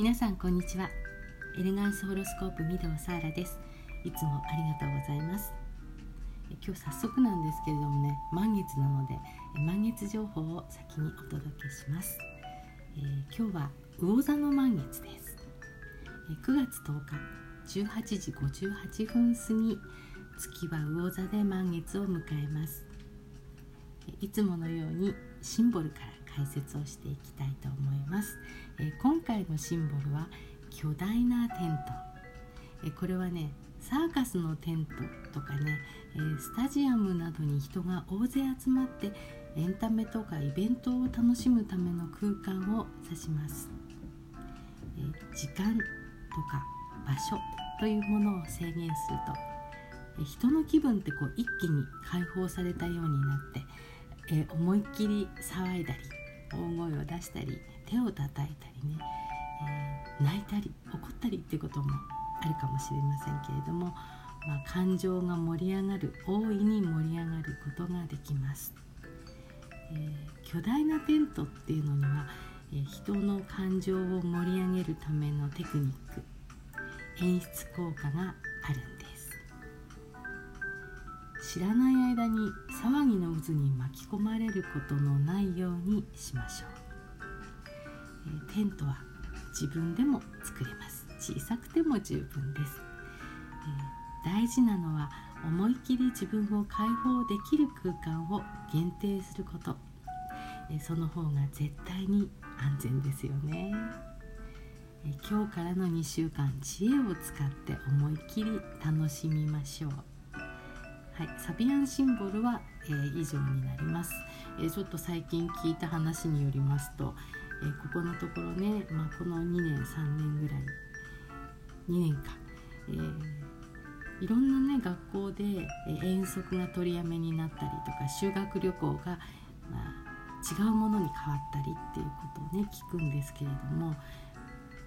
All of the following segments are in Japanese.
皆さんこんにちは。エレガンスホロスコープ御堂サーラです。いつもありがとうございます。今日早速なんですけれどもね満月なので満月情報を先にお届けします、えー、今日は魚座の満月です。9月10日18時58分過ぎ月は魚座で満月を迎えます。いつものようにシンボルから解説をしていきたいと思います、え今回のシンボルは巨大なテント、えこれはねサーカスのテントとかね、えスタジアムなどに人が大勢集まってエンタメとかイベントを楽しむための空間を指します、え時間とか場所というものを制限すると人の気分ってこう一気に解放されたようになって、え思いっきり騒いだり大声を出したり手を叩いたりね、えー、泣いたり怒ったりってこともあるかもしれませんけれども、まあ、感情が盛り上がる大いに盛り上がることができます、えー、巨大なテントっていうのには、えー、人の感情を盛り上げるためのテクニック演出効果が知らない間に騒ぎの渦に巻き込まれることのないようにしましょう、えー、テントは自分でも作れます。小さくても十分です、えー、大事なのは思い切り自分を解放できる空間を限定すること、え、その方が絶対に安全ですよね、今日からの2週間知恵を使って思い切り楽しみましょう。はい、サビアンシンボルは、えー、以上になります、えー、ちょっと最近聞いた話によりますと、えー、ここのところね、まあ、この2年3年ぐらい2年間、えいろんなね学校で、え遠足が取りやめになったりとか修学旅行が、まあ、違うものに変わったりっていうことをね聞くんですけれども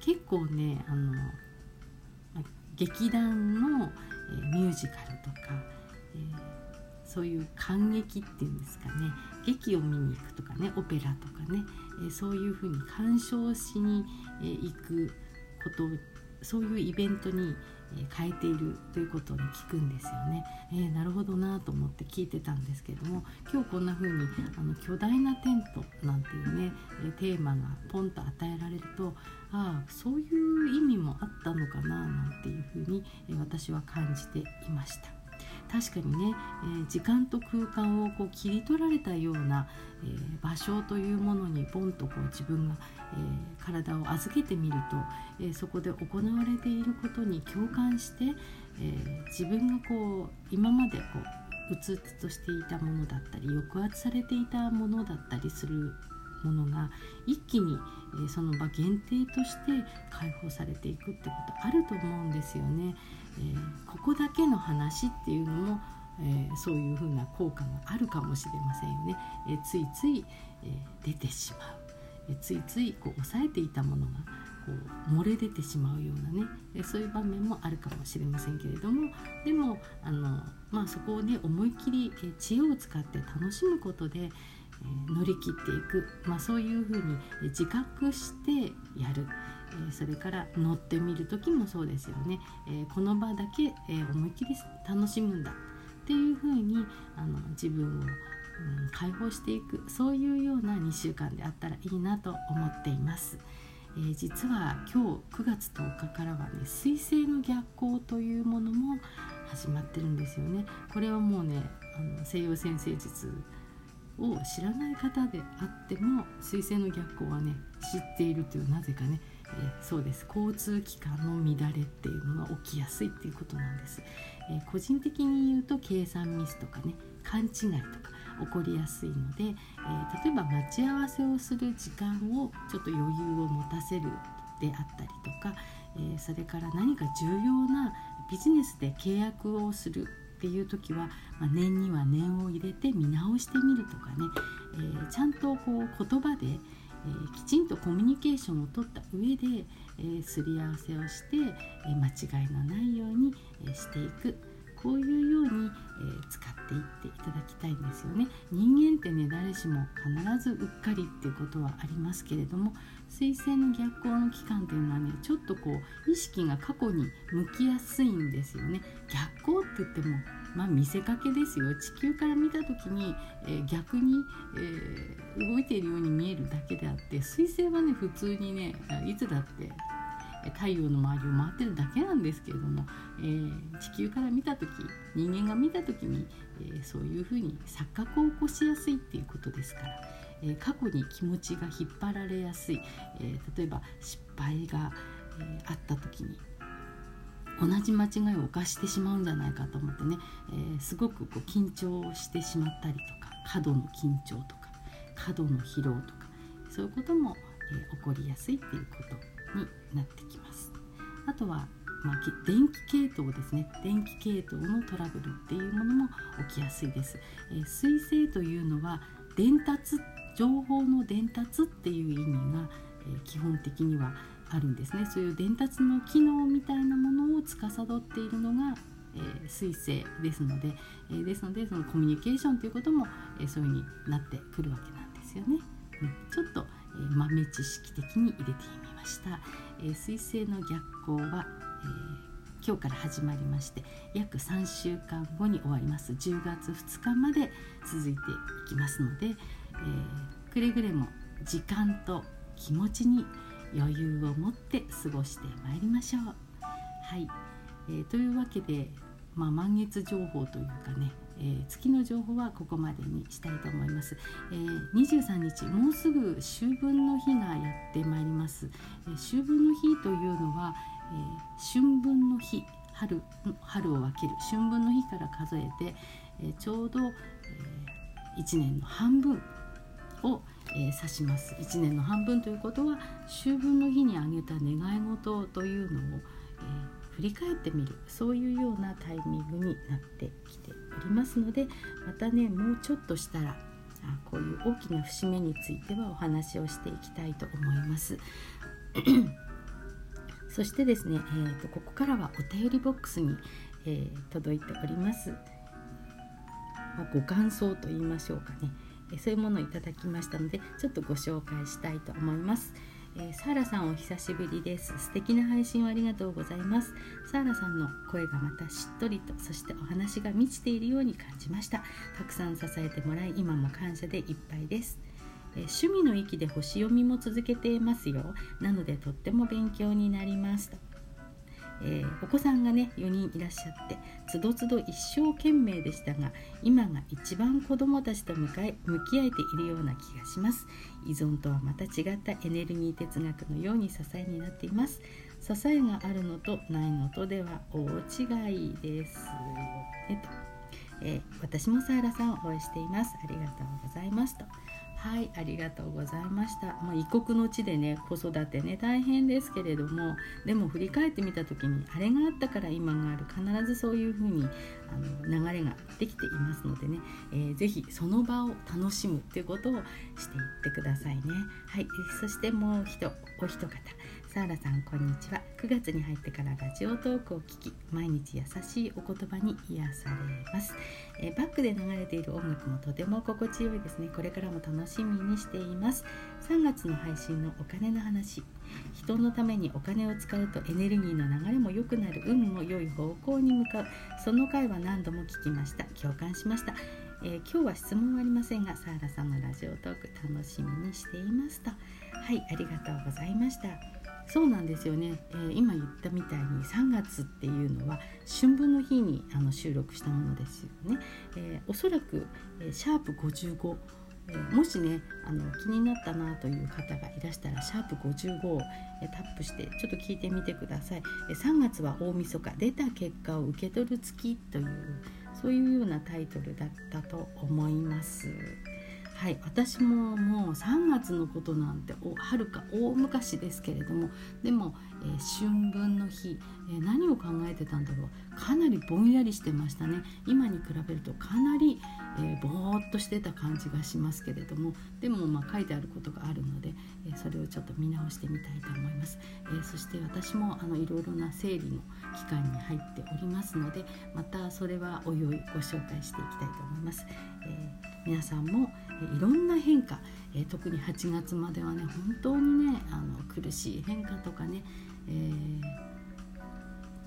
結構ねあの、劇団の、えミュージカルとかえー、そういう感激っていうんですかね劇を見に行くとかねオペラとかね、えー、そういうふうに鑑賞しに、えー、行くことそういうイベントに、変えているということを、ね、聞くんですよね。えー、なるほどなと思って聞いてたんですけども今日こんな風にあの巨大なテントなんていうね、えテーマがポンと与えられるとああそういう意味もあったのかななんていう風に、え私は感じていました。確かにね、えー、時間と空間をこう切り取られたような、えー、場所というものにポンとこう自分が、えー、体を預けてみると、えそこで行われていることに共感して、え自分がこう今までこううつうつとしていたものだったり抑圧されていたものだったりするものが一気に、え、その場限定として解放されていくってことあると思うんですよね。えー、ここだけの話っていうのも、えー、そういうふうな効果があるかもしれませんよね。えついつい、え出てしまう、えついついこう抑えていたものがこう漏れ出てしまうようなねえそういう場面もあるかもしれませんけれどもでもあの、まあ、そこをね思いっきりえ知恵を使って楽しむことで、え乗り切っていく、まあ、そういうふうに自覚してやる。えそれから乗ってみる時もそうですよね、えこの場だけ、え思いっきり楽しむんだっていうふうにあの自分を、うん、解放していくそういうような2週間であったらいいなと思っています。えー、実は今日9月10日からはね水星の逆行というものも始まってるんですよね。これはもうねあの西洋先生術を知らない方であっても水星の逆行はね知っているというなぜかね、えー、そうです。交通機関の乱れっていうのが起きやすいっていうことなんです、えー、個人的に言うと計算ミスとかね勘違いとか起こりやすいので、えー、例えば待ち合わせをする時間をちょっと余裕を持たせるであったりとか、えそれから何か重要なビジネスで契約をするっていう時は、まあ、念には念を入れて見直してみるとかね、えー、ちゃんとこう言葉で、えー、きちんとコミュニケーションをとった上で、えー、すり合わせをして、え間違いのないように、えしていく。こういうように、えー、使っていっていただきたいんですよね。人間ってね誰しも必ずうっかりっていうことはありますけれども彗星の逆行の期間っていうのはねちょっとこう意識が過去に向きやすいんですよね。逆行って言ってもまあ、見せかけですよ。地球から見た時に、えー、逆に、えー、動いているように見えるだけであって彗星はね普通にねいつだって太陽の周りを回ってるだけなんですけれども、えー、地球から見た時人間が見た時に、えー、そういうふうに錯覚を起こしやすいっていうことですから、え、過去に気持ちが引っ張られやすい、え例えば失敗が、えあった時に同じ間違いを犯してしまうんじゃないかと思ってね、えすごくこう緊張してしまったりとか過度の緊張とか過度の疲労とかそういうことも、え起こりやすいっていうことになってきます。あとは、まあ、電気系統ですね電気系統のトラブルっていうものも起きやすいです。えー、水星というのは伝達情報の伝達っていう意味が、え、基本的にはあるんですねそういう伝達の機能みたいなものを司っているのが、えー、水星ですので、えー、ですのでそのコミュニケーションということも、えー、そういうふうになってくるわけなんですよね。うん、ちょっと、えー、豆知識的に入れてみました。えー、水星の逆行は、えー今日から始まりまして約3週間後に終わります10月2日まで続いていきますので、えー、くれぐれも時間と気持ちに余裕を持って過ごしてまいりましょう。はい、えー、というわけで、まあ、満月情報というかね、えー、月の情報はここまでにしたいと思います、えー、23日もうすぐ秋分の日がやってまいります、えー、秋分の日というのは、え春分の日春春を分ける。春分の日から数えて、えちょうど、え1年の半分。をえー、指します。1年の半分ということは秋分の日に挙げた願い事というのを、えー、振り返ってみる。そういうようなタイミングになってきておりますのでまたねもうちょっとしたらあこういう大きな節目についてはお話をしていきたいと思います。そしてですね、えーと、ここからはお便りボックスに、えー、届いております、まあ、ご感想と言いましょうかね、そういうものをいただきましたのでちょっとご紹介したいと思います。えー、サーラさんお久しぶりです。素敵な配信をありがとうございます。サーラさんの声がまたしっとりとそしてお話が満ちているように感じました。たくさん支えてもらい今も感謝でいっぱいです。え趣味の域で星読みも続けていますよ。なのでとっても勉強になります。とえー、お子さんがね4人いらっしゃってつどつど一生懸命でしたが今が一番子どもたちと向かい向き合えているような気がします。依存とはまた違ったエネルギー哲学のように支えになっています。支えがあるのとないのとでは大違いです。ねと、えー、私もサーラさんを応援しています。ありがとうございますと。はいありがとうございました、まあ、異国の地でね子育てね大変ですけれどもでも振り返ってみた時にあれがあったから今がある。必ずそういうふうにあの流れができていますのでね、えー、ぜひその場を楽しむということをしていってくださいね。はいそしてもう一お一方。サーラさんこんにちは。9月に入ってからラジオトークを聞き毎日優しいお言葉に癒されます、え、バックで流れている音楽もとても心地よいですね。これからも楽しみにしています。3月の配信のお金の話。人のためにお金を使うとエネルギーの流れも良くなる運も良い方向に向かう。その回は何度も聞きました。共感しました。えー、今日は質問はありませんがサーラさんのラジオトーク楽しみにしていますと。はいありがとうございました。そうなんですよね、えー、今言ったみたいに3月っていうのは春分の日にあの収録したものですよね、えー、おそらく、えー、シャープ55、もしねあの気になったなという方がいらしたらシャープ55を、タップしてちょっと聞いてみてください、3月は大晦日出た結果を受け取る月というそういうようなタイトルだったと思います。はい私ももう3月のことなんてはるか大昔ですけれどもでも、えー、春分の日、えー、何を考えてたんだろう。かなりぼんやりしてましたね。今に比べるとかなり、えー、ぼーっとしてた感じがしますけれどもでもま書いてあることがあるので、えそれをちょっと見直してみたいと思います、えそして私もあのいろいろな整理の期間に入っておりますのでまたそれはおいおいご紹介していきたいと思います、え皆さんも、いろんな変化、え、特に8月まではね本当にねあの苦しい変化とかね、えー、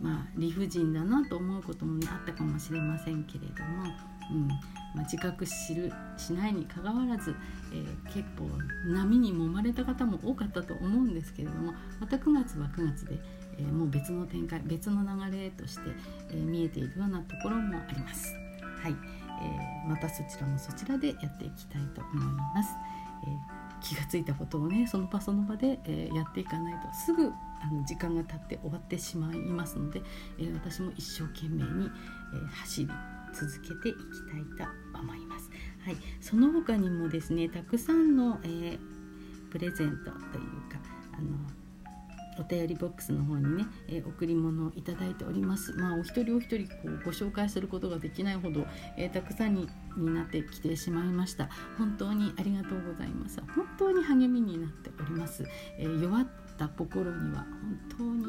まあ理不尽だなと思うこともねあったかもしれませんけれども、うん。まあ、自覚しるしないにかかわらず、えー、結構波に揉まれた方も多かったと思うんですけれどもまた9月は9月で、えー、もう別の展開別の流れとして、えー、見えているようなところもあります。はい。えー、またそちらもそちらでやっていきたいと思います。えー、気がついたことをねその場その場で、えー、やっていかないとすぐあの時間が経って終わってしまいますので、えー、私も一生懸命に、えー、走り続けていきたいと思います。はい、その他にもですねたくさんの、えー、プレゼントというかあのお便りボックスの方にね、えー、贈り物をいただいております。まあお一人お一人こうご紹介することができないほど、えー、たくさんにになってきてしまいました。本当にありがとうございます。本当に励みになっております、えー、弱った心には本当に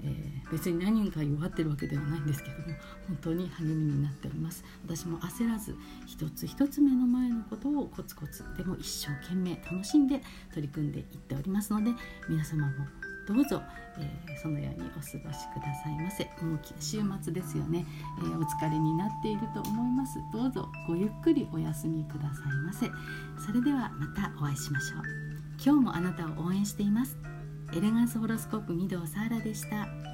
えー、別に何人か弱ってるわけではないんですけども本当に励みになっております。私も焦らず一つ一つ目の前のことをコツコツでも一生懸命楽しんで取り組んでいっておりますので皆様もどうぞ、えー、そのようにお過ごしくださいませ。もう週末ですよね、えー、お疲れになっていると思います。どうぞごゆっくりお休みくださいませ。それではまたお会いしましょう。今日もあなたを応援しています。エレガンスホロスコープ御堂サーラでした。